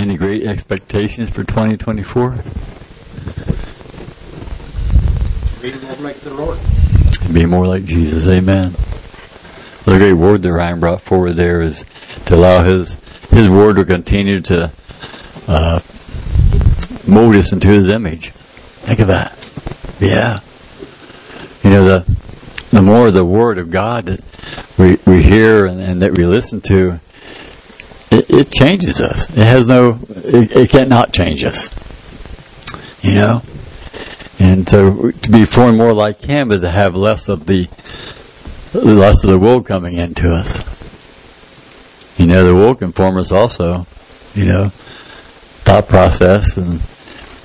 Any great expectations for 2024? Be more like the Lord. Be more like Jesus. Amen. The great word that Ryan brought forward there is to allow His His word to continue to uh, mold us into His image. Think of that. Yeah. You know the the more the word of God that we we hear and, and that we listen to, it, changes us. It has no. It, it cannot change us. You know. And so to be formed more like Him is to have less of the less of the world coming into us. You know, the world can form us also. You know, thought process and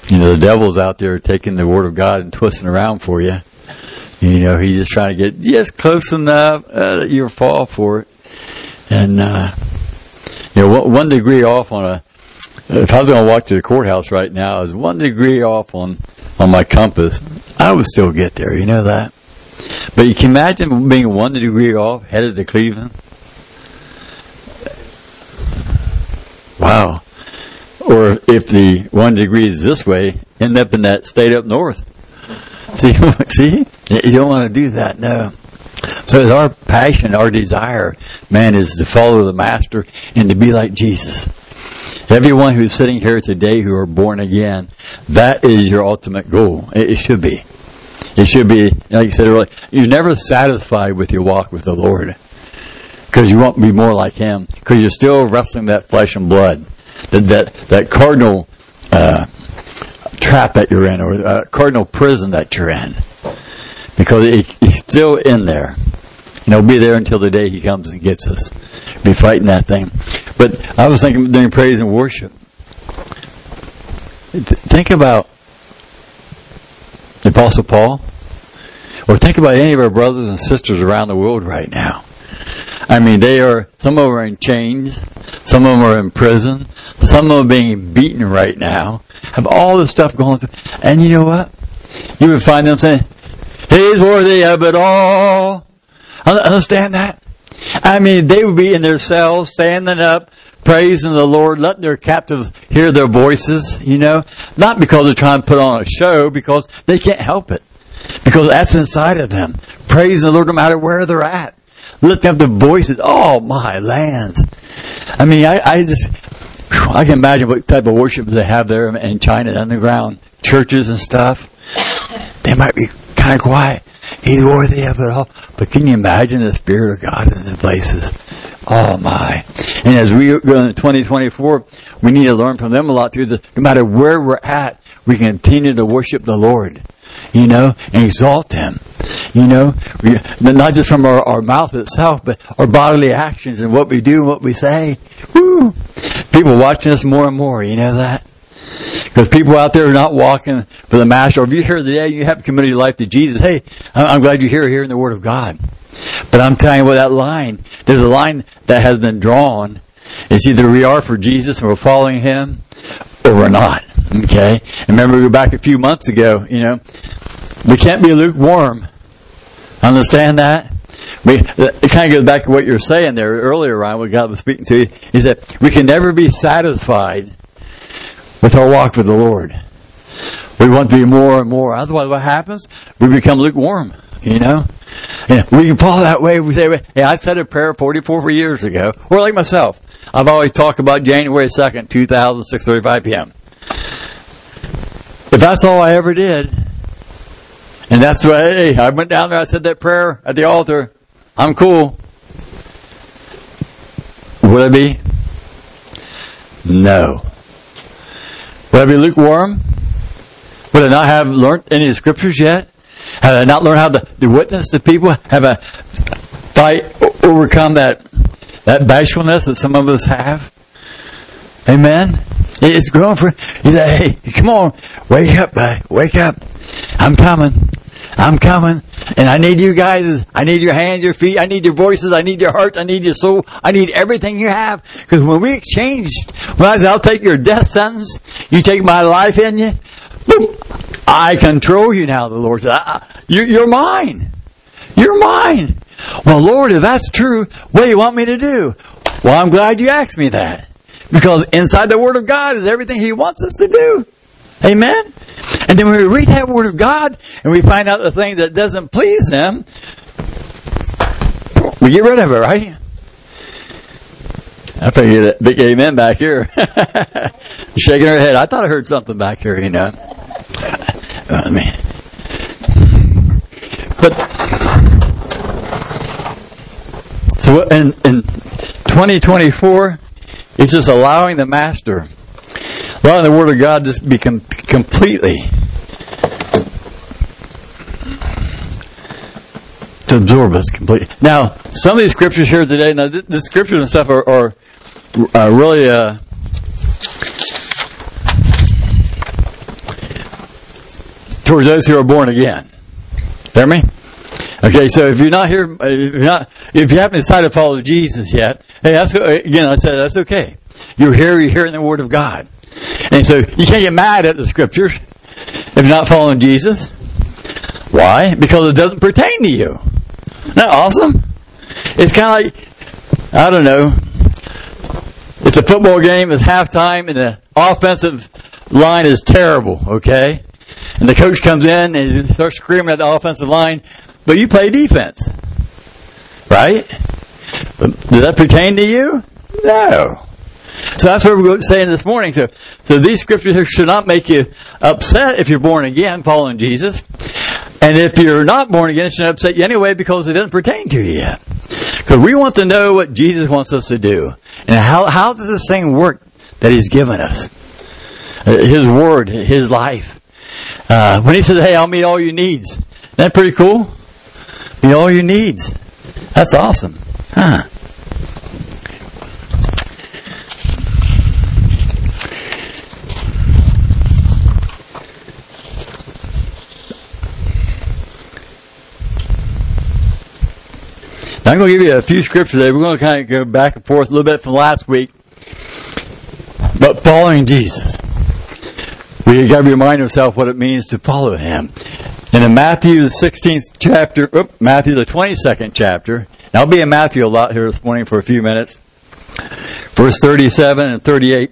you know the devil's out there taking the word of God and twisting around for you. You know, he's just trying to get just close enough uh, that you fall for it. And uh, you know, one, degree off on a. If I was going to walk to the courthouse right now, I was one degree off on on my compass. I would still get there. You know that. But you can imagine being one degree off, headed to Cleveland. Wow. Or if the one degree is this way, end up in that state up north. See, see, you don't want to do that. No. So our passion, our desire, man, is to follow the Master and to be like Jesus. Everyone who's sitting here today who are born again, that is your ultimate goal. It, should be. It should be, like you said earlier, you're never satisfied with your walk with the Lord. Because you want to be more like Him. Because you're still wrestling that flesh and blood. That, that, that cardinal uh, trap that you're in, or uh, cardinal prison that you're in. Because it, it's still in there. And it'll be there until the day He comes and gets us. Be fighting that thing. But I was thinking during praise and worship. Think about the Apostle Paul, or think about any of our brothers and sisters around the world right now. I mean, they are, some of them are in chains, some of them are in prison, some of them are being beaten right now, have all this stuff going through. And you know what? You would find them saying, He's worthy of it all. Understand that? I mean, they would be in their cells, standing up, praising the Lord, letting their captives hear their voices, you know, not because they're trying to put on a show, because they can't help it. Because that's inside of them. Praising the Lord no matter where they're at. Lifting up the voices. Oh, my lands. I mean, I, I just, I can imagine what type of worship they have there in China, underground churches and stuff. They might be kind of quiet. He's worthy of it all. But can you imagine the Spirit of God in the places? Oh my. And as we go into 2024, we need to learn from them a lot too. No matter where we're at, we continue to worship the Lord, you know, and exalt Him. You know, we, not just from our, our mouth itself, but our bodily actions and what we do and what we say. Woo! People watching us more and more, you know that? Because people out there are not walking for the Master. Or if you're here today, you have committed your life to Jesus. Hey, I'm glad you're here hearing the Word of God. But I'm telling you what, that line, there's a line that has been drawn. It's either we are for Jesus and we're following Him, or we're not. Okay? And remember, we were back a few months ago, you know, we can't be lukewarm. Understand that? We, it kind of goes back to what you were saying there earlier, Ryan, what God was speaking to you. He said, we can never be satisfied with our walk with the Lord. We want to be more and more. Otherwise, what happens? We become lukewarm, you know? We can fall that way. We say, hey, I said a prayer 44 years ago. Or like myself, I've always talked about January 2nd, 2006, 35 p.m. If that's all I ever did, and that's why, hey, I went down there, I said that prayer at the altar, I'm cool. Would I be? No. Would I be lukewarm? Would I not have learned any of the scriptures yet? Have I not learned how to, to witness to people? Have I fight, overcome that that bashfulness that some of us have? Amen. It's growing for you say, hey, come on, wake up, buddy, wake up. I'm coming. I'm coming. And I need you guys. I need your hands, your feet. I need your voices. I need your hearts. I need your soul. I need everything you have. Because when we exchanged, when I said, I'll take your death sentence, you take my life in you, I control you now, the Lord said. You're, you're mine. You're mine. Well, Lord, if that's true, what do you want me to do? Well, I'm glad you asked me that. Because inside the Word of God is everything He wants us to do. Amen? And then when we read that Word of God and we find out the thing that doesn't please Him, we get rid of it, right? I get a big amen back here. Shaking her head. I thought I heard something back here, you know. I mean, but so in, in 2024, it's just allowing the Master, allowing the Word of God to be com- completely to absorb us completely. Now, some of these scriptures here today, now the, the scriptures and stuff are, are, are really uh, towards those who are born again. Hear me? Okay, so if you're not here, if you're not, if you haven't decided to follow Jesus yet, hey, that's again. I said that's okay. You're here. You're hearing the Word of God, and so you can't get mad at the Scriptures if you're not following Jesus. Why? Because it doesn't pertain to you. Isn't that awesome? It's kind of like I don't know. It's a football game. It's halftime, and the offensive line is terrible. Okay, and the coach comes in and he starts screaming at the offensive line but you play defense. Right? Does that pertain to you? No. So that's what we're saying this morning. So, so these scriptures should not make you upset if you're born again, following Jesus. And if you're not born again, it shouldn't upset you anyway because it doesn't pertain to you yet. Because we want to know what Jesus wants us to do. And how, how does this thing work that He's given us? Uh, his Word, His life. Uh, when He says, hey, I'll meet all your needs. Isn't that pretty cool? Meet all your needs. That's awesome. Huh. I'm going to give you a few scriptures today. We're going to kind of go back and forth a little bit from last week. But following Jesus, we got to remind ourselves what it means to follow Him. And in Matthew the 16th chapter, Matthew the 22nd chapter, I'll be in Matthew a lot here this morning for a few minutes, verse 37 and 38.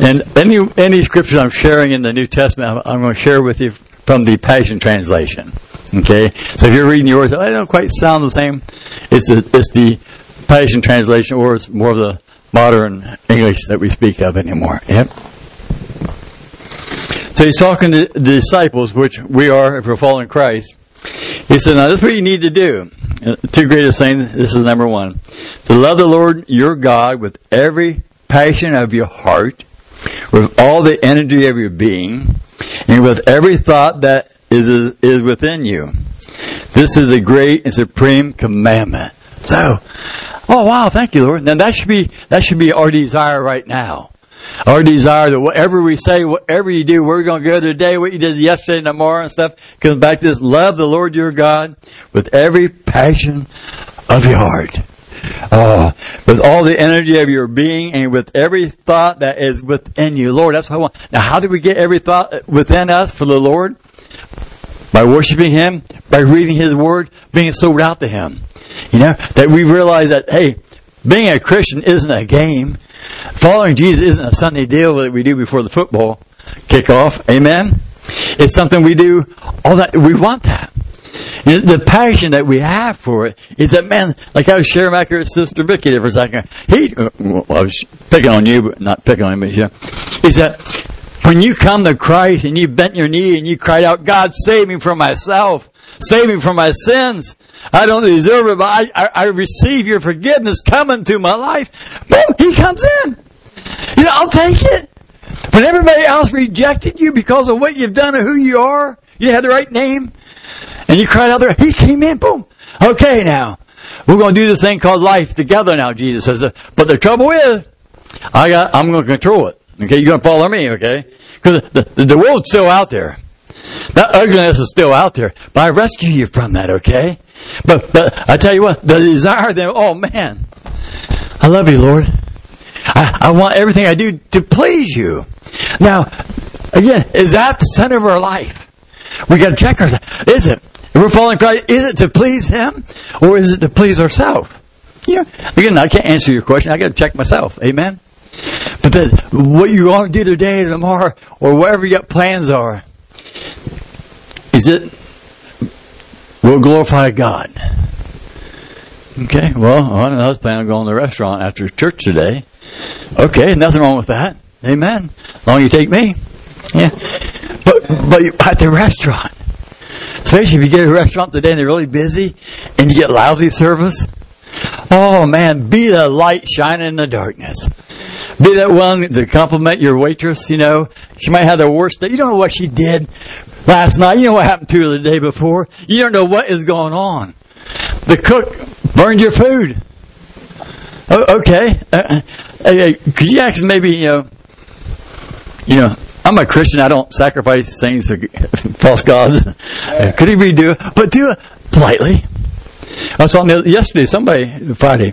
And any, any scriptures I'm sharing in the New Testament, I'm, I'm going to share with you from the Passion Translation. Okay? So if you're reading the yours, I don't quite sound the same. It's the, it's the Passion Translation, or it's more of the modern English that we speak of anymore. Yep. So he's talking to the disciples, which we are if we're following Christ. He said, Now, this is what you need to do. Uh, two greatest things. This is number one. To love the Lord your God with every passion of your heart, with all the energy of your being, and with every thought that is, is within you. This is a great and supreme commandment. So, oh wow, thank you, Lord. Now that should be, that should be our desire right now. Our desire that whatever we say, whatever you do, we're going to go today, what you did yesterday and tomorrow and stuff, comes back to this. Love the Lord your God with every passion of your heart. Uh, with all the energy of your being and with every thought that is within you. Lord, that's what I want. Now, how do we get every thought within us for the Lord? By worshiping Him, by reading His Word, being sold out to Him. You know, that we realize that, hey, being a Christian isn't a game. Following Jesus isn't a Sunday deal that we do before the football kickoff. Amen? It's something we do all that. We want that. The passion that we have for it is that, man, like I was sharing back here with Sister Vicky there for a second. He, uh, well, I was picking on you, but not picking on him, but yeah. Is that when you come to Christ and you bent your knee and you cried out, God, save me from myself. Save me from my sins. I don't deserve it, but I, I, I receive your forgiveness coming to my life. Boom, he comes in. You know, I'll take it. When everybody else rejected you because of what you've done and who you are, you had the right name, and you cried out there, he came in, boom. Okay, now, we're going to do this thing called life together now, Jesus says. But the trouble is, I got, I'm going to control it. Okay, you're going to follow me, okay? Because the, the, world's still out there. That ugliness is still out there, but I rescue you from that, okay? But, but I tell you what, the desire then, oh man, I love you, Lord. I, I want everything I do to please you. Now, again, is that the center of our life? We got to check ourselves. Is it? If we're following Christ, is it to please Him or is it to please ourselves? Yeah. Again, I can't answer your question. I got to check myself. Amen. But then, what you want to do today, tomorrow, or whatever your plans are, is it will glorify God. Okay, well, I was planning on going to the restaurant after church today. Okay, nothing wrong with that. Amen. Long you take me. Yeah. But, but at the restaurant, especially if you get a restaurant today and they're really busy and you get lousy service, oh man, be the light shining in the darkness. Be that one to compliment your waitress, you know. She might have the worst day. You don't know what she did last night. You know what happened to her the day before. You don't know what is going on. The cook burned your food. Oh, okay. Uh, uh, could you ask maybe, you know, you know, I'm a Christian. I don't sacrifice things to false gods. Yeah. Could he redo it? But do it politely. I was talking yesterday, somebody, Friday,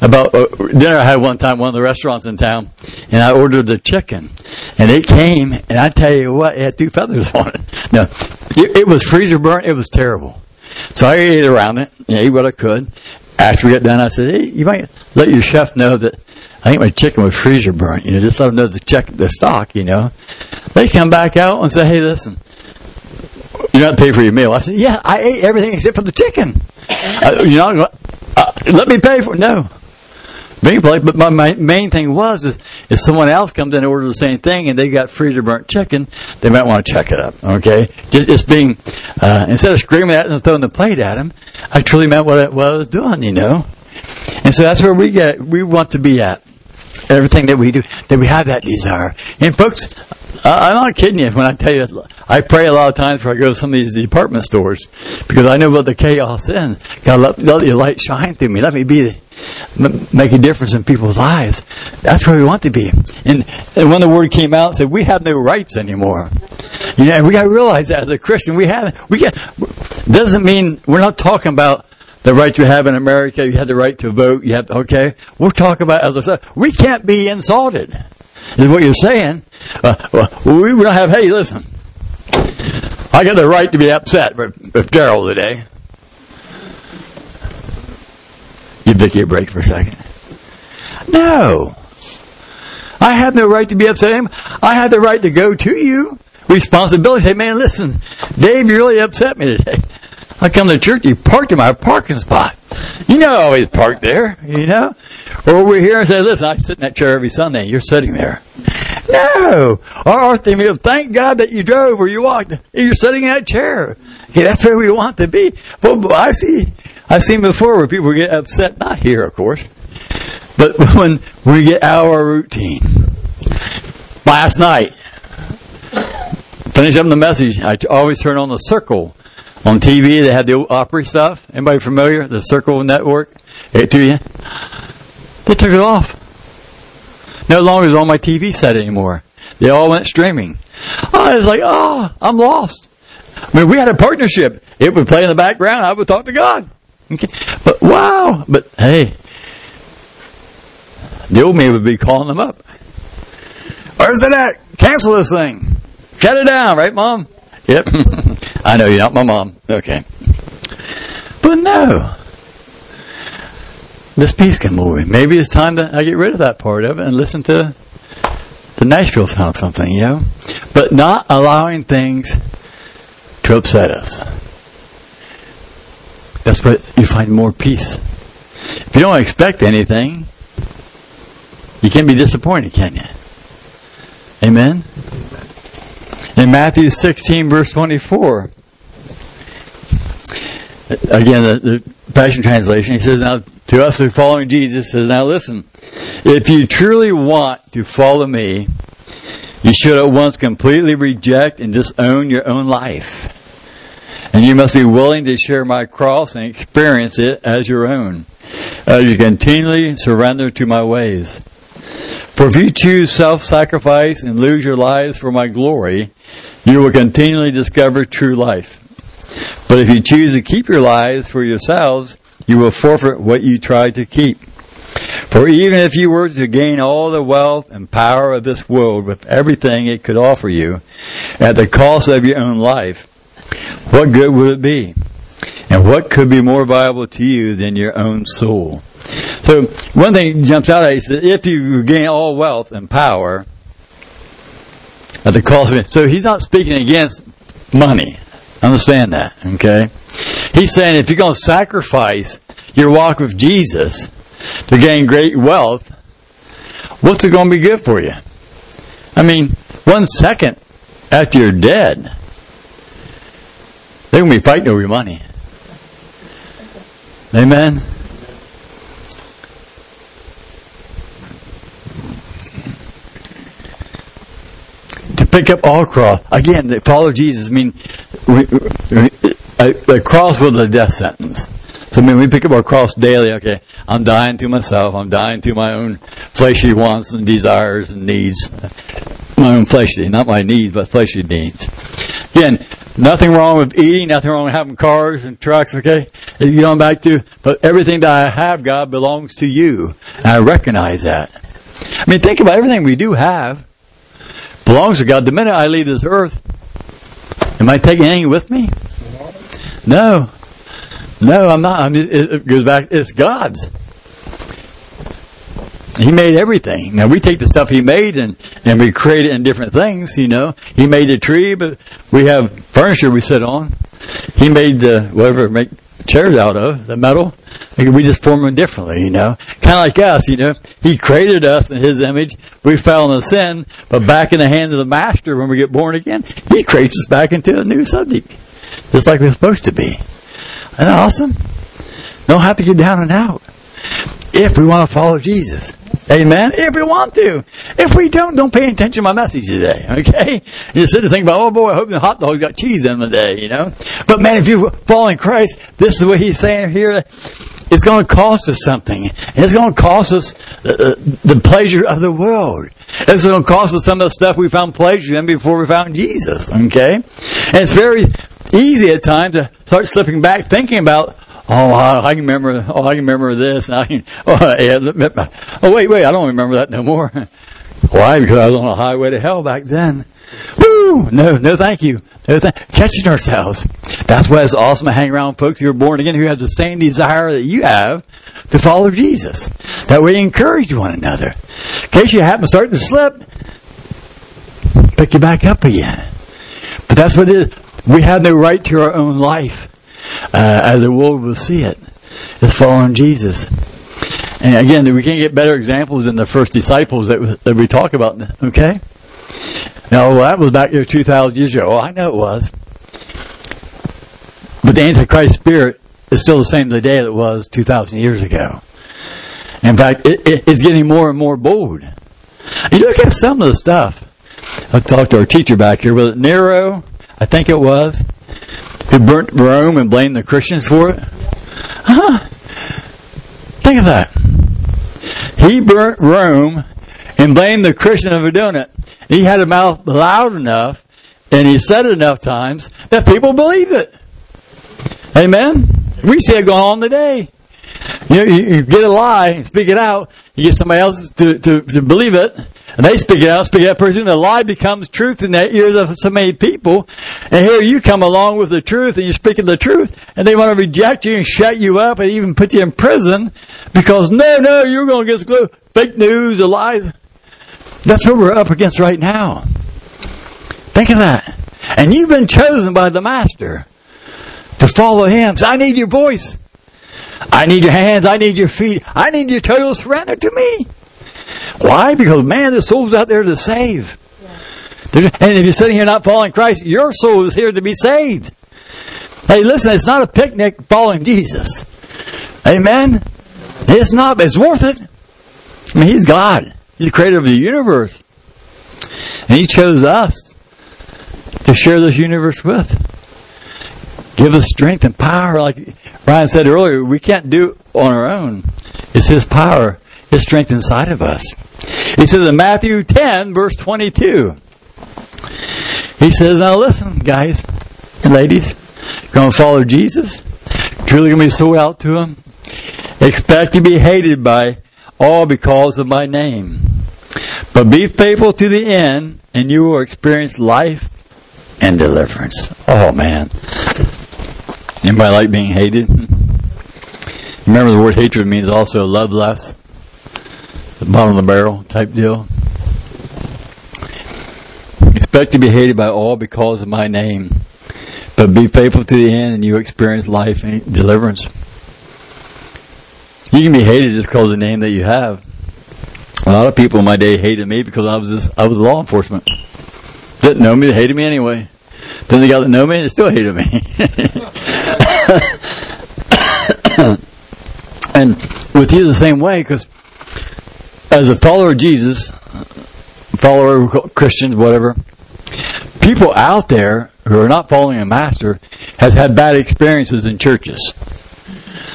about uh, dinner I had one time one of the restaurants in town, and I ordered the chicken, and it came, and I tell you what, it had two feathers on it. No, it, it was freezer burnt. It was terrible. So I ate around it, and ate what I could. After we got done, I said, "Hey, you might let your chef know that I think my chicken was freezer burnt. You know, just let them know to check the stock. You know." They come back out and say, "Hey, listen." You're not paying for your meal. I said, "Yeah, I ate everything except for the chicken." Uh, you know, uh, let me pay for it. No, being polite. But my, my main thing was is if someone else comes in and orders the same thing and they got freezer burnt chicken, they might want to check it up. Okay, just just being uh, instead of screaming at them and throwing the plate at them, I truly meant what I, what I was doing. You know, and so that's where we get we want to be at. Everything that we do, that we have that desire. And folks, I'm not kidding you when I tell you I pray a lot of times before I go to some of these department stores because I know what the chaos is. God, let, let your light shine through me. Let me be make a difference in people's lives. That's where we want to be. And, and when the word came out, said we have no rights anymore. You know, we got to realize that as a Christian, we have we get doesn't mean we're not talking about the right you have in America. You have the right to vote. You have okay. We're talking about I said, we can't be insulted. Is what you're saying? Uh, well, we don't have. Hey, listen. I got the right to be upset with, with Gerald today. Give Vicky a break for a second. No. I have no right to be upset. I have the right to go to you. Responsibility. Say, man, listen, Dave, you really upset me today. I come to church, you parked in my parking spot. You know I always park there, you know? Or we're here and say, listen, I sit in that chair every Sunday. You're sitting there. No. Our thing is, thank God that you drove or you walked. You're sitting in that chair. Okay, that's where we want to be. But I see, I've seen before where people get upset, not here, of course, but when we get out of our routine. Last night, finish up the message, I always turn on the circle on TV. They had the Opry stuff. Anybody familiar? The Circle Network. It to you. They took it off. No longer is on my TV set anymore. They all went streaming. I was like, oh, I'm lost. I mean, we had a partnership. It would play in the background. I would talk to God. Okay. But wow. But hey, the old man would be calling them up. Where's it at? Cancel this thing. Shut it down, right, Mom? Yep. I know you're not my mom. Okay. But no. This peace can move Maybe it's time that I get rid of that part of it and listen to the Nashville sound something, you know? But not allowing things to upset us. That's what you find more peace. If you don't expect anything, you can't be disappointed, can you? Amen? In Matthew 16, verse 24, again, the, the Passion Translation, he says, Now to us who are following Jesus, says, Now listen, if you truly want to follow me, you should at once completely reject and disown your own life. And you must be willing to share my cross and experience it as your own, as you continually surrender to my ways. For if you choose self sacrifice and lose your lives for my glory, you will continually discover true life. But if you choose to keep your lives for yourselves, you will forfeit what you tried to keep. For even if you were to gain all the wealth and power of this world with everything it could offer you, at the cost of your own life, what good would it be? And what could be more valuable to you than your own soul? So one thing jumps out at you says, if you gain all wealth and power at the cost of it. So he's not speaking against money. Understand that, okay? He's saying if you're going to sacrifice your walk with Jesus to gain great wealth, what's it going to be good for you? I mean, one second after you're dead, they're going to be fighting over your money. Amen? Pick up all cross. Again, to follow Jesus, I mean, a cross was a death sentence. So I mean, we pick up our cross daily. Okay, I'm dying to myself. I'm dying to my own fleshly wants and desires and needs. My own fleshly, not my needs, but fleshly needs. Again, nothing wrong with eating. Nothing wrong with having cars and trucks. Okay, you going back to, but everything that I have, God, belongs to you, and I recognize that. I mean, think about everything we do have belongs to God. The minute I leave this earth, am I taking anything with me? No. No, I'm not. I'm just, it goes back. It's God's. He made everything. Now we take the stuff He made and and we create it in different things. You know, He made the tree, but we have furniture we sit on. He made the whatever make chairs out of the metal. We just form them differently. You know, kind of like us. You know, He created us in His image. We fell into sin, but back in the hands of the Master when we get born again, He creates us back into a new subject, just like we're supposed to be. Isn't that awesome? Don't have to get down and out. If we want to follow Jesus. Amen. If we want to. If we don't, don't pay attention to my message today. Okay? You sit and think about, oh boy, I hope the hot dog's got cheese in them today, you know? But man, if you fall in Christ, this is what he's saying here. It's going to cost us something. It's going to cost us the, the pleasure of the world. It's going to cost us some of the stuff we found pleasure in before we found Jesus. Okay? And it's very easy at times to start slipping back thinking about, oh, I can remember, oh, I can remember this. And I can, oh, yeah, oh, wait, wait, I don't remember that no more. Why? Because I was on a highway to hell back then. Woo! No, no, thank you. No, th- catching ourselves. That's why it's awesome to hang around folks who are born again who have the same desire that you have to follow Jesus. That we encourage one another. In case you happen to start to slip, pick you back up again. But that's what it is. We have no right to our own life uh, as the world will see it. It's following Jesus. And again, we can't get better examples than the first disciples that, that we talk about, okay? Now, well, that was back there 2,000 years ago. I know it was. But the Antichrist spirit is still the same today that it was 2,000 years ago. In fact, it, it, it's getting more and more bold. You look at some of the stuff. I talked to our teacher back here. Was it Nero? I think it was. Who burnt Rome and blamed the Christians for it? Huh? Think of that. He burnt Rome and blamed the Christians for doing it. He had a mouth loud enough and he said it enough times that people believed it. Amen? We see it going on today. You, know, you, get a lie and speak it out, you get somebody else to, to, to believe it, and they speak it out, speak it out person, the lie becomes truth in the ears of so many people. And here you come along with the truth and you're speaking the truth, and they want to reject you and shut you up and even put you in prison because no, no, you're going to get glue. Fake news, a lie. That's what we're up against right now. Think of that. And you've been chosen by the Master to follow Him. So I need your voice. I need your hands. I need your feet. I need your total surrender to me. Why? Because man, the soul's out there to save. And if you're sitting here not following Christ, your soul is here to be saved. Hey, listen, it's not a picnic following Jesus. Amen? It's not, it's worth it. I mean, He's God. He's the creator of the universe. And He chose us to share this universe with. Give us strength and power. Like Ryan said earlier, we can't do it on our own. It's His power, His strength inside of us. He says in Matthew 10, verse 22, He says, Now listen, guys and ladies, going to follow Jesus, truly going to be sold out to Him, expect to be hated by all because of my name. But be faithful to the end, and you will experience life and deliverance. Oh, man. Anybody like being hated? Remember, the word hatred means also love less, the bottom of the barrel type deal. Expect to be hated by all because of my name, but be faithful to the end, and you experience life and deliverance. You can be hated just because of the name that you have. A lot of people in my day hated me because I was just, I was law enforcement. Didn't know me, they hated me anyway. Then they got to know me, and they still hated me. and with you the same way, because as a follower of Jesus, follower of Christians, whatever, people out there who are not following a master has had bad experiences in churches.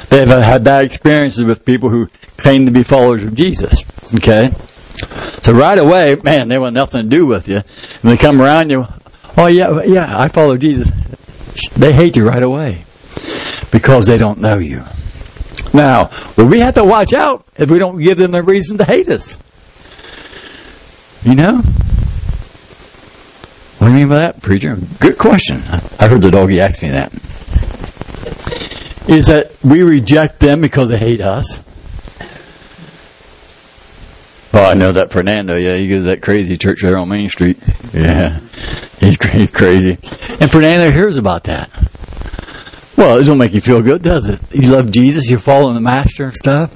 They've had bad experiences with people who claim to be followers of Jesus. Okay? So right away, man, they want nothing to do with you. And they come around you, oh yeah, yeah, I follow Jesus. They hate you right away because they don't know you. Now, well, we have to watch out if we don't give them a reason to hate us. You know? What do you mean by that, preacher? Good question. I heard the doggy ask me that. Is that we reject them because they hate us? Oh, I know that Fernando. Yeah, he goes to that crazy church there on Main Street. Yeah, he's crazy. And Fernando hears about that. Well, it don't make you feel good, does it? You love Jesus, you're following the Master and stuff.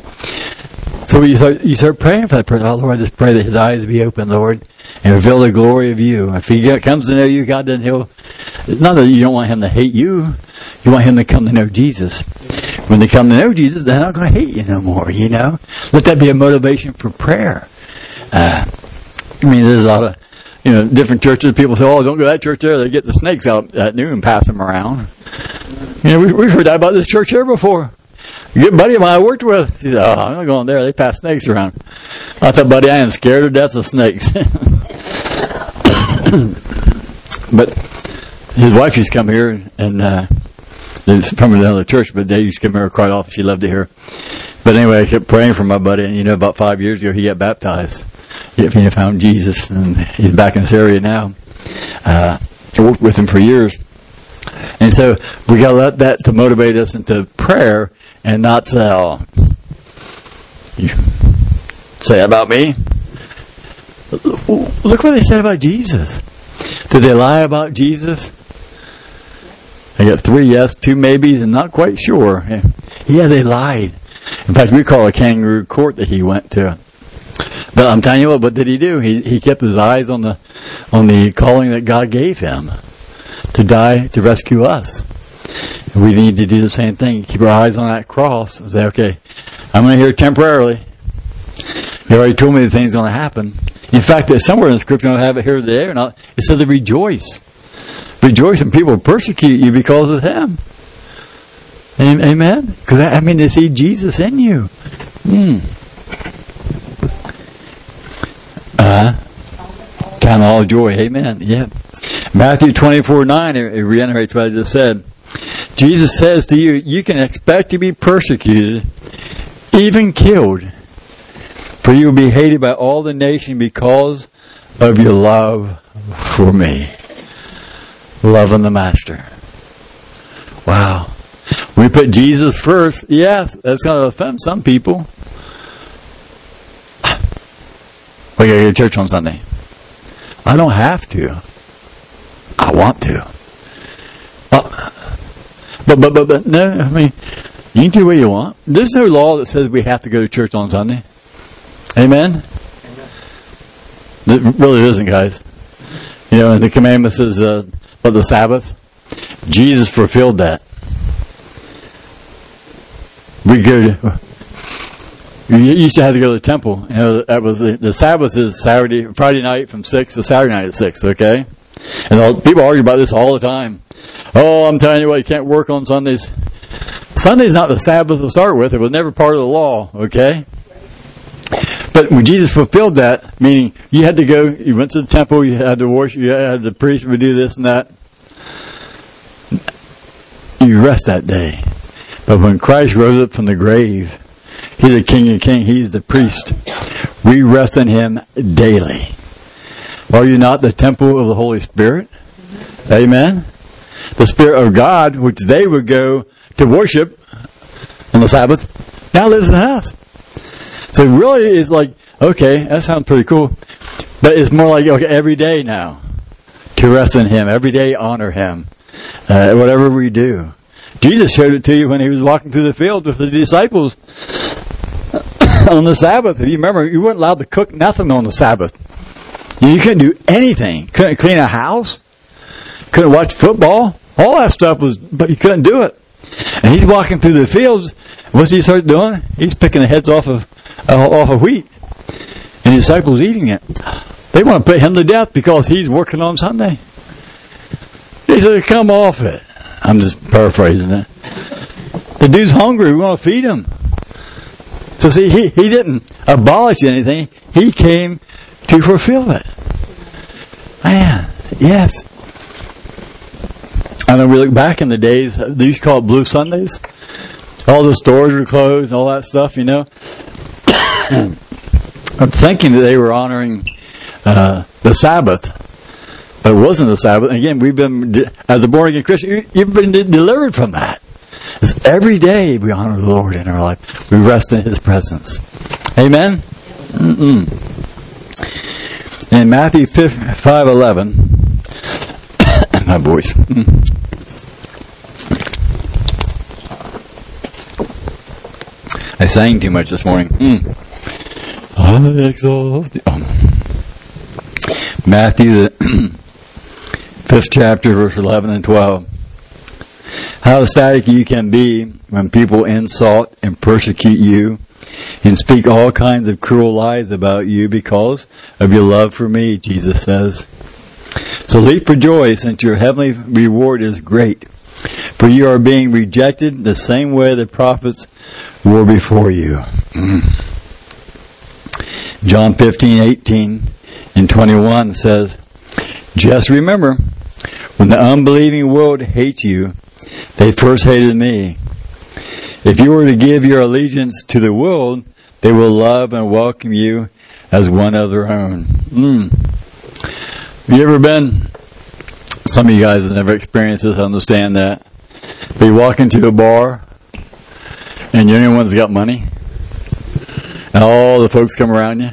So you start, you start praying for that person. Oh, Lord, I just pray that his eyes be open, Lord, and reveal the glory of you. If he comes to know you, God, then he'll. Not that you don't want him to hate you, you want him to come to know Jesus. When they come to know Jesus, they're not going to hate you no more, you know? Let that be a motivation for prayer. Uh, I mean, there's a lot of, you know, different churches. People say, oh, don't go to that church there. They get the snakes out at noon and pass them around. You know, we, we've heard that about this church here before. A good buddy of mine I worked with, he said, oh, I'm not going there. They pass snakes around. I thought, buddy, I am scared to death of snakes. but his wife used to come here and, uh, it's from another church, but they used to come here quite often. She loved to hear. But anyway, I kept praying for my buddy, and you know, about five years ago, he got baptized. He found Jesus, and he's back in this area now. Uh, I worked with him for years. And so we got to let that to motivate us into prayer and not say, oh, you say about me. Look what they said about Jesus. Did they lie about Jesus? I got three yes, two maybes, and not quite sure. Yeah, they lied. In fact, we call a kangaroo court that he went to. But I'm telling you what, what did he do? He he kept his eyes on the on the calling that God gave him to die to rescue us. We need to do the same thing. Keep our eyes on that cross and say, okay, I'm going to here temporarily. He already told me the thing's going to happen. In fact, there's somewhere in the scripture, I have it here or not, it says to rejoice. Rejoice when people persecute you because of him. Amen? Because, I mean, they see Jesus in you. Mm. Uh, kind of all joy. Amen. Yeah. Matthew 24 9, it reiterates what I just said. Jesus says to you, you can expect to be persecuted, even killed, for you will be hated by all the nation because of your love for me. Loving the Master. Wow. We put Jesus first. Yes, that's going to offend some people. We got to go to church on Sunday. I don't have to. I want to. But, but, but, but, no, I mean, you can do what you want. There's no law that says we have to go to church on Sunday. Amen? Amen. It really isn't, guys. You know, the commandment says, uh, but the Sabbath, Jesus fulfilled that. We could. You used to have to go to the temple. You know, that was the, the Sabbath is Saturday, Friday night from six to Saturday night at six. Okay, and all, people argue about this all the time. Oh, I'm telling you what, you can't work on Sundays. Sunday's not the Sabbath to start with. It was never part of the law. Okay. But when Jesus fulfilled that, meaning you had to go, you went to the temple, you had to worship, you had the priest would do this and that. You rest that day. But when Christ rose up from the grave, He's the King of Kings, He's the priest. We rest in Him daily. Are you not the temple of the Holy Spirit? Amen. The Spirit of God, which they would go to worship on the Sabbath, now lives in the house. So really, it's like, okay, that sounds pretty cool. But it's more like, okay, every day now to rest in Him, every day honor Him, uh, whatever we do. Jesus showed it to you when He was walking through the field with the disciples on the Sabbath. You remember, you weren't allowed to cook nothing on the Sabbath. You couldn't do anything. Couldn't clean a house. Couldn't watch football. All that stuff was, but you couldn't do it. And he's walking through the fields. What's he start doing? He's picking the heads off of uh, off of wheat, and his disciples eating it. They want to put him to death because he's working on Sunday. He said, "Come off it." I'm just paraphrasing it. The dude's hungry. We want to feed him. So see, he, he didn't abolish anything. He came to fulfill it. Man, yes. And then we look back in the days, these called Blue Sundays. All the stores were closed, all that stuff, you know. I'm thinking that they were honoring uh, the Sabbath, but it wasn't the Sabbath. Again, we've been, as a born again Christian, you've been delivered from that. It's every day we honor the Lord in our life. We rest in His presence. Amen? Mm-mm. In Matthew 5 11, my voice. I sang too much this morning. Mm. I exhaust oh. Matthew, the fifth chapter, verse 11 and 12. How ecstatic you can be when people insult and persecute you and speak all kinds of cruel lies about you because of your love for me, Jesus says. So leap for joy since your heavenly reward is great. For you are being rejected the same way the prophets were before you. Mm. John 15, 18 and 21 says, Just remember, when the unbelieving world hates you, they first hated me. If you were to give your allegiance to the world, they will love and welcome you as one of their own. Mm. Have you ever been some of you guys have never experienced this understand that. But you walk into a bar and you're the only one that's got money. And all the folks come around you.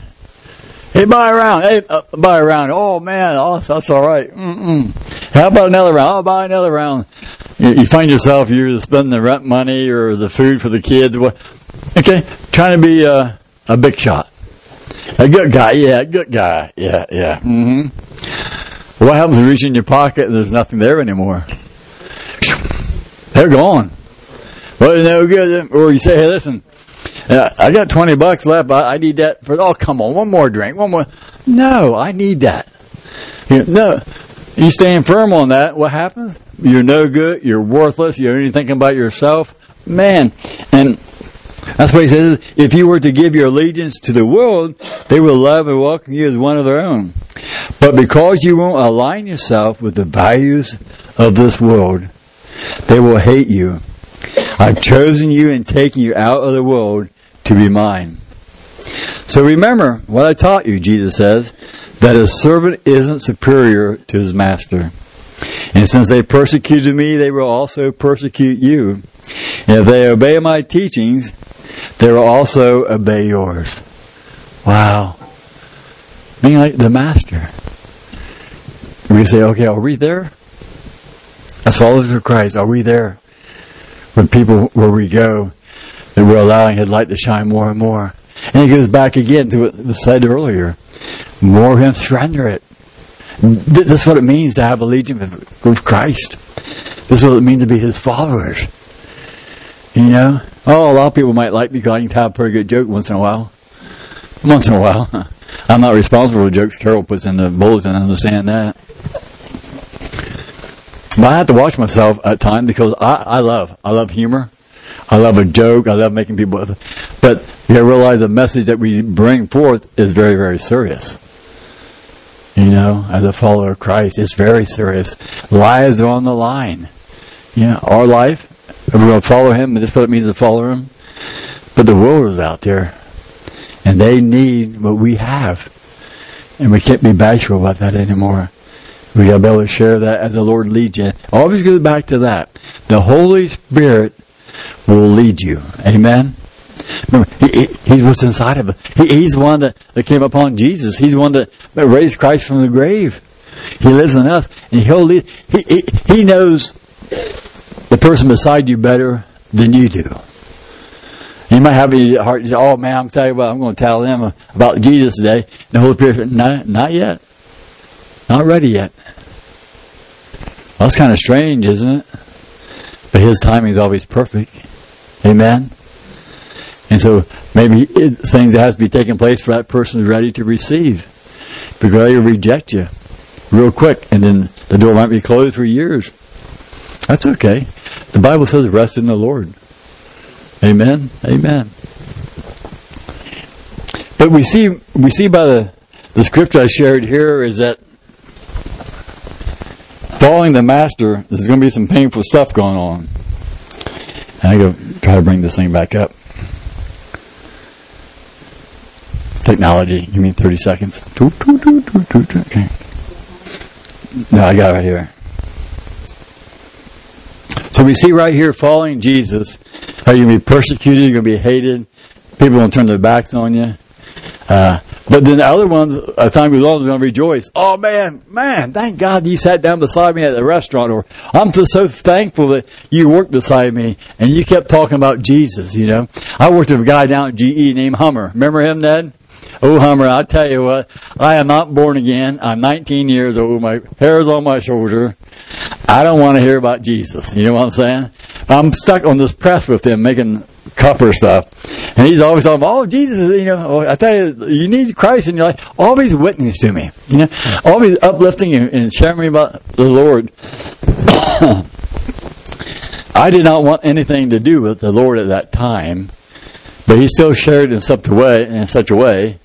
Hey, buy around. Hey, uh, buy around. Oh man, oh, that's all right. Mm-mm. How about another round? I'll buy another round. You, find yourself you're spending the rent money or the food for the kids. Okay, trying to be a, a big shot, a good guy. Yeah, a good guy. Yeah, yeah. Mm-hmm. What happens when you reach in your pocket and there's nothing there anymore? They're gone. Well, no good. Or you say, hey, listen, uh, I got 20 bucks left. I, I, need that for, oh, come on, one more drink, one more. No, I need that. No, you stand firm on that. What happens? You're no good. You're worthless. You're only thinking about yourself. Man. And that's what he says. If you were to give your allegiance to the world, they will love and welcome you as one of their own. But because you won't align yourself with the values of this world, they will hate you. I've chosen you and taken you out of the world to be mine. So remember what I taught you, Jesus says, that a servant isn't superior to his master. And since they persecuted me, they will also persecute you. And if they obey my teachings, they will also obey yours. Wow. Being like the master. We say, okay, are we there? As followers of Christ, are we there? When people, where we go, that we're allowing His light to shine more and more. And he goes back again to what was said earlier. More Him, surrender it. This is what it means to have allegiance with, Christ. This is what it means to be His followers. You know? Oh, a lot of people might like me because I can tell a pretty good joke once in a while. Once in a while. I'm not responsible for jokes Carol puts in the bulletin, I understand that. But I have to watch myself at times because I, I love, I love humor. I love a joke. I love making people, but you realize the message that we bring forth is very, very serious. You know, as a follower of Christ, it's very serious. Lives are on the line. Yeah, our life, we're going to follow Him, this is what it means to follow Him. But the world is out there, and they need what we have. And we can't be bashful about that anymore. We gotta be able to share that as the Lord leads you. Always goes back to that. The Holy Spirit will lead you. Amen. Remember, he, he, he's what's inside of it. He, he's the one that, that came upon Jesus. He's the one that, that raised Christ from the grave. He lives in us, and he'll lead. He, he, he knows the person beside you better than you do. You might have a heart, you say, oh man, I'm telling you what, I'm going to tell them about Jesus today. And the Holy Spirit, no, not yet. Not ready yet. Well, that's kind of strange, isn't it? But His timing is always perfect. Amen? And so maybe it, things that has to be taking place for that person is ready to receive. Because they reject you real quick, and then the door might be closed for years. That's okay. The Bible says rest in the Lord. Amen. Amen. But we see we see by the the scripture I shared here is that following the master, there's going to be some painful stuff going on. And I go try to bring this thing back up. Technology, give me 30 seconds. Okay. No, I got it right here. So we see right here, following Jesus, how you're going to be persecuted, you're going to be hated, people will turn their backs on you. Uh, but then the other ones, as time goes on, are going to rejoice. Oh man, man, thank God you sat down beside me at the restaurant, or I'm just so thankful that you worked beside me and you kept talking about Jesus. You know, I worked with a guy down at GE named Hummer. Remember him, Ned? Oh, Hummer, I'll tell you what, I am not born again. I'm 19 years old. My hair is on my shoulder. I don't want to hear about Jesus. You know what I'm saying? I'm stuck on this press with him making copper stuff. And he's always talking, oh, Jesus, you know, oh, I tell you, you need Christ in your life. Always witness to me. You know, always uplifting and, and sharing me about the Lord. I did not want anything to do with the Lord at that time, but he still shared in such a way, in such a way.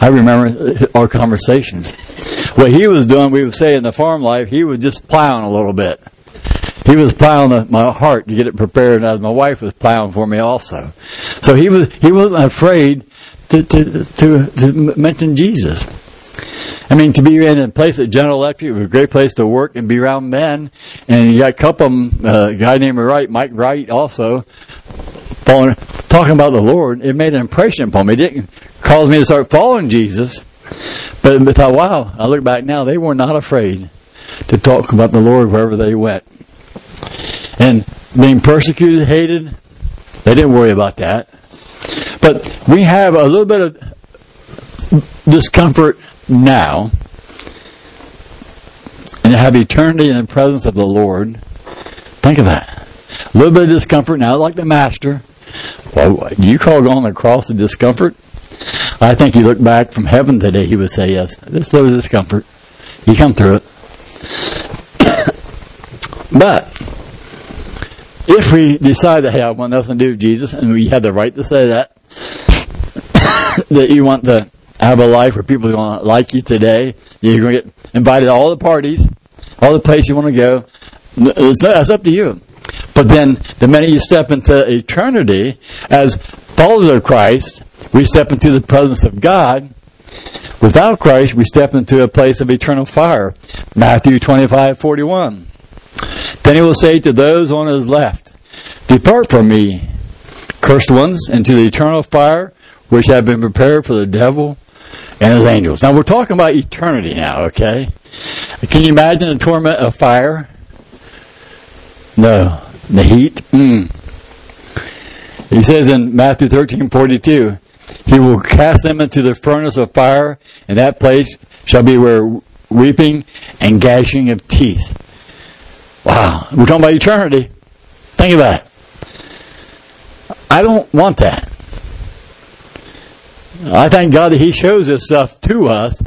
I remember our conversations. What he was doing, we would say in the farm life, he was just plowing a little bit. He was plowing my heart to get it prepared, as my wife was plowing for me also. So he was he wasn't afraid to to to, to mention Jesus. I mean, to be in a place at General Electric was a great place to work and be around men. And you got a couple of them, uh, a guy named Wright, Mike Wright, also, following, talking about the Lord. It made an impression upon me. It didn't cause me to start following Jesus. But I thought, wow, I look back now, they were not afraid to talk about the Lord wherever they went. And being persecuted, hated, they didn't worry about that. But we have a little bit of discomfort now and have eternity in the presence of the Lord. Think of that. A little bit of discomfort now, like the Master. Well, you call going across the discomfort? I think you look back from heaven today, he would say, yes, this little discomfort. You come through it. but if we decide hey, I want nothing to do with Jesus, and we have the right to say that, that you want to have a life where people are going to like you today, you're going to get invited to all the parties, all the places you want to go, that's up to you. But then, the minute you step into eternity as followers of Christ, we step into the presence of God. Without Christ, we step into a place of eternal fire. Matthew 25, 41. Then he will say to those on his left, Depart from me, cursed ones, into the eternal fire which have been prepared for the devil and his angels. Now we're talking about eternity now, okay? Can you imagine the torment of fire? No. The heat? Mm. He says in Matthew 13, 42, He will cast them into the furnace of fire, and that place shall be where weeping and gashing of teeth. Wow. We're talking about eternity. Think about it. I don't want that. I thank God that He shows this stuff to us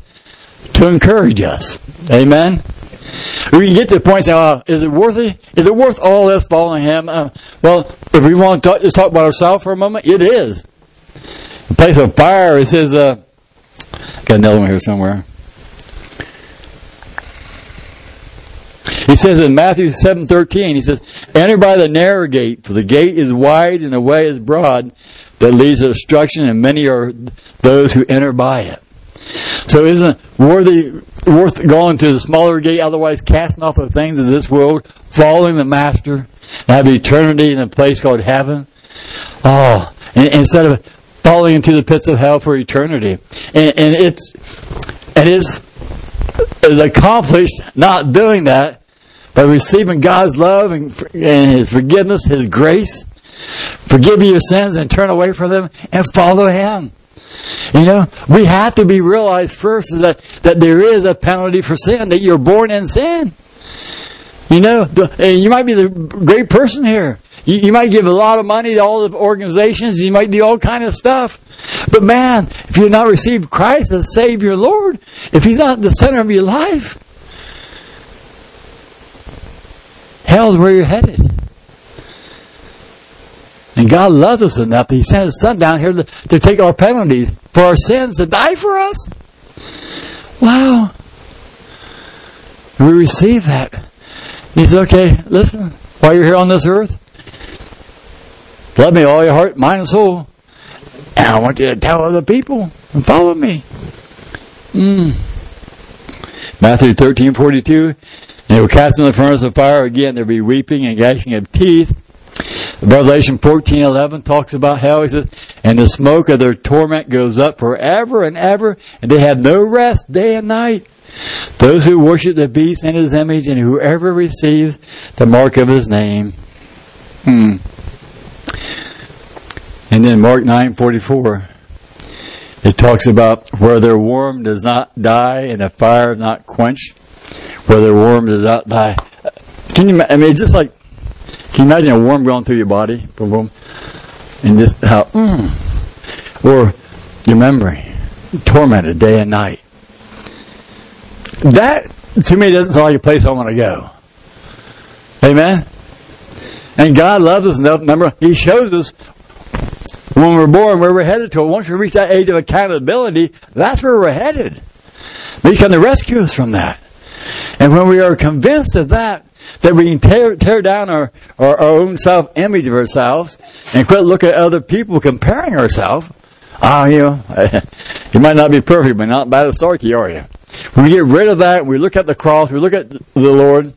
to encourage us. Amen. We can get to the point saying, is it worth it? Is it worth all this following Him? Uh, well, if we want to talk, just talk about ourselves for a moment, it is. The place of fire, it says, uh, got another one here somewhere. He says in Matthew 7:13, he says, "Enter by the narrow gate, for the gate is wide and the way is broad that leads to destruction, and many are those who enter by it." So isn't it worthy, worth going to the smaller gate, otherwise casting off the things of this world, following the Master, and have eternity in a place called heaven? Oh, instead of falling into the pits of hell for eternity. And, and it's it is is accomplished not doing that by receiving God's love and, and His forgiveness, His grace, forgive your sins and turn away from them and follow Him. You know, we have to be realized first that, that there is a penalty for sin, that you're born in sin. You know, you might be the great person here. You, you might give a lot of money to all the organizations. You might do all kind of stuff. But man, if you've not received Christ as Savior Lord, if He's not the center of your life, hell's where you're headed. And God loves us enough that He sent His Son down here to, to take our penalties for our sins, to die for us. Wow. We receive that. He said, okay, listen, while you're here on this earth, love me all your heart, mind, and soul. And I want you to tell other people and follow me. Mm. Matthew 13, 42. They were cast in the furnace of fire. Again, there'll be weeping and gnashing of teeth. Revelation 14, 11 talks about hell. He says, and the smoke of their torment goes up forever and ever, and they have no rest day and night. Those who worship the beast and his image, and whoever receives the mark of his name. Hmm. And then Mark 9:44 it talks about where their worm does not die and the fire is not quenched, where their worm does not die. Can you? I mean, it's just like can you imagine a worm going through your body, boom, boom, and just how, mm, or your memory tormented day and night. That to me doesn't sound like a place I want to go. Amen. And God loves us enough. Remember, He shows us when we're born where we're headed to. Once we reach that age of accountability, that's where we're headed. But He come to rescue us from that. And when we are convinced of that, that we can tear, tear down our, our, our own self image of ourselves and quit looking at other people comparing ourselves. Oh, you know, you might not be perfect, but not bad as Starkey, are you? When we get rid of that, we look at the cross, we look at the Lord,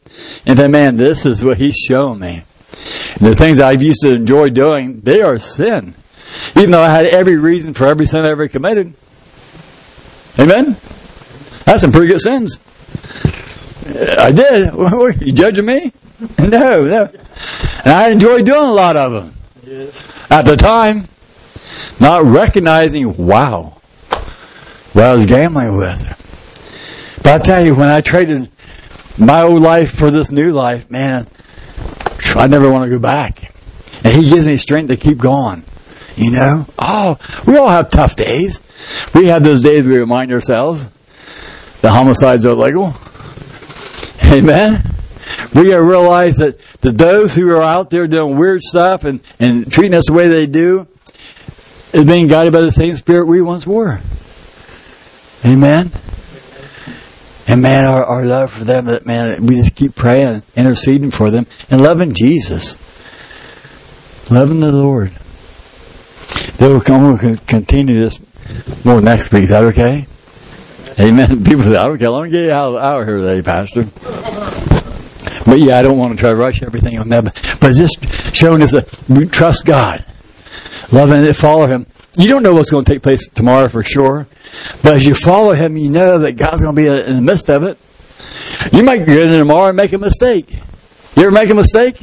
and say, man, this is what He's shown me. And the things I've used to enjoy doing, they are sin. Even though I had every reason for every sin I ever committed. Amen? That's some pretty good sins. I did. you judging me? No, no. And I enjoyed doing a lot of them. At the time, not recognizing, wow, what I was gambling with. But I tell you, when I traded my old life for this new life, man, I never want to go back. And he gives me strength to keep going. You know? Oh, we all have tough days. We have those days we remind ourselves the homicides are legal. Amen. We gotta realize that, that those who are out there doing weird stuff and, and treating us the way they do is being guided by the same spirit we once were. Amen. And man, our, our love for them, that man, we just keep praying, interceding for them, and loving Jesus. Loving the Lord. They will come and continue this more next week. Is that okay? Amen. People say, okay, let me get you out of here today, Pastor. But yeah, I don't want to try to rush everything on them. But just showing us that trust God, loving it, follow Him. You don't know what's going to take place tomorrow for sure. But as you follow Him, you know that God's going to be in the midst of it. You might get in tomorrow and make a mistake. You ever make a mistake?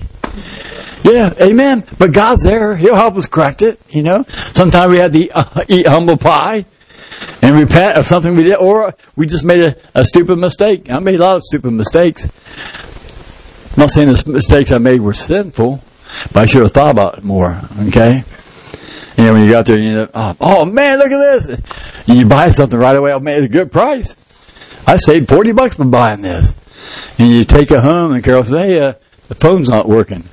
Yeah, amen. But God's there. He'll help us correct it, you know. Sometimes we have to eat, uh, eat humble pie and repent of something we did, or we just made a, a stupid mistake. I made a lot of stupid mistakes. Not saying the mistakes I made were sinful, but I should have thought about it more, okay? Know, when you got there, you know, oh, oh man, look at this. You buy something right away, oh man, it's a good price. I saved 40 bucks by buying this. And you take it home and Carol says, hey, uh, the phone's not working.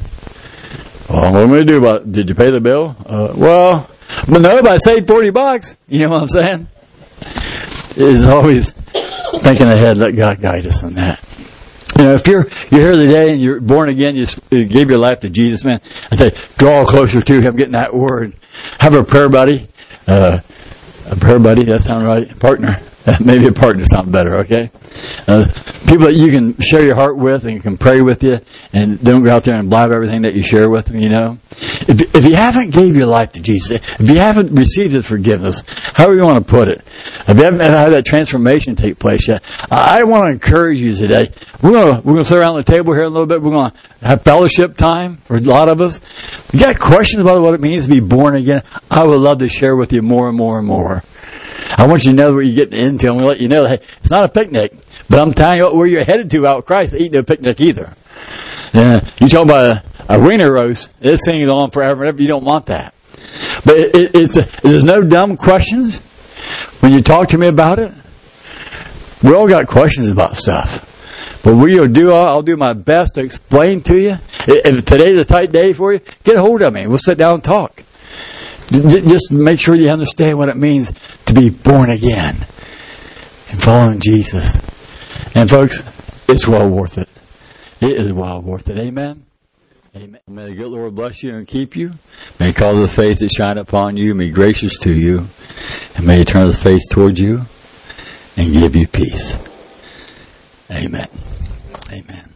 Well, what am I going to do about it? Did you pay the bill? Uh, well, but no, but I saved 40 bucks. You know what I'm saying? It's always thinking ahead, let God guide us on that. You know, if you're you're here today and you're born again, you, you gave your life to Jesus, man. I say, draw closer to Him, getting that word. Have a prayer buddy, uh, a prayer buddy. That sound right? Partner. Maybe a partner sounds better, okay? Uh, people that you can share your heart with and can pray with you and don't go out there and blab everything that you share with them, you know? If, if you haven't gave your life to Jesus, if you haven't received His forgiveness, however you want to put it, if you haven't had that transformation take place yet, I want to encourage you today. We're going to, we're going to sit around the table here in a little bit. We're going to have fellowship time for a lot of us. If you got questions about what it means to be born again, I would love to share with you more and more and more. I want you to know what you're getting into. I'm going to let you know, hey, it's not a picnic, but I'm telling you where you're headed to out Christ. Ain't no picnic either. Yeah, you talking about a, a roast? This thing is on forever and ever. You don't want that. But it, it, it's a, there's no dumb questions when you talk to me about it. We all got questions about stuff. But we'll do. I'll do my best to explain to you. If today's a tight day for you, get a hold of me. We'll sit down and talk. Just make sure you understand what it means to be born again and following Jesus. And folks, it's well worth it. It is well worth it. Amen. Amen. May the good Lord bless you and keep you. May he cause his face to shine upon you and be gracious to you. And may he turn his face towards you and give you peace. Amen. Amen.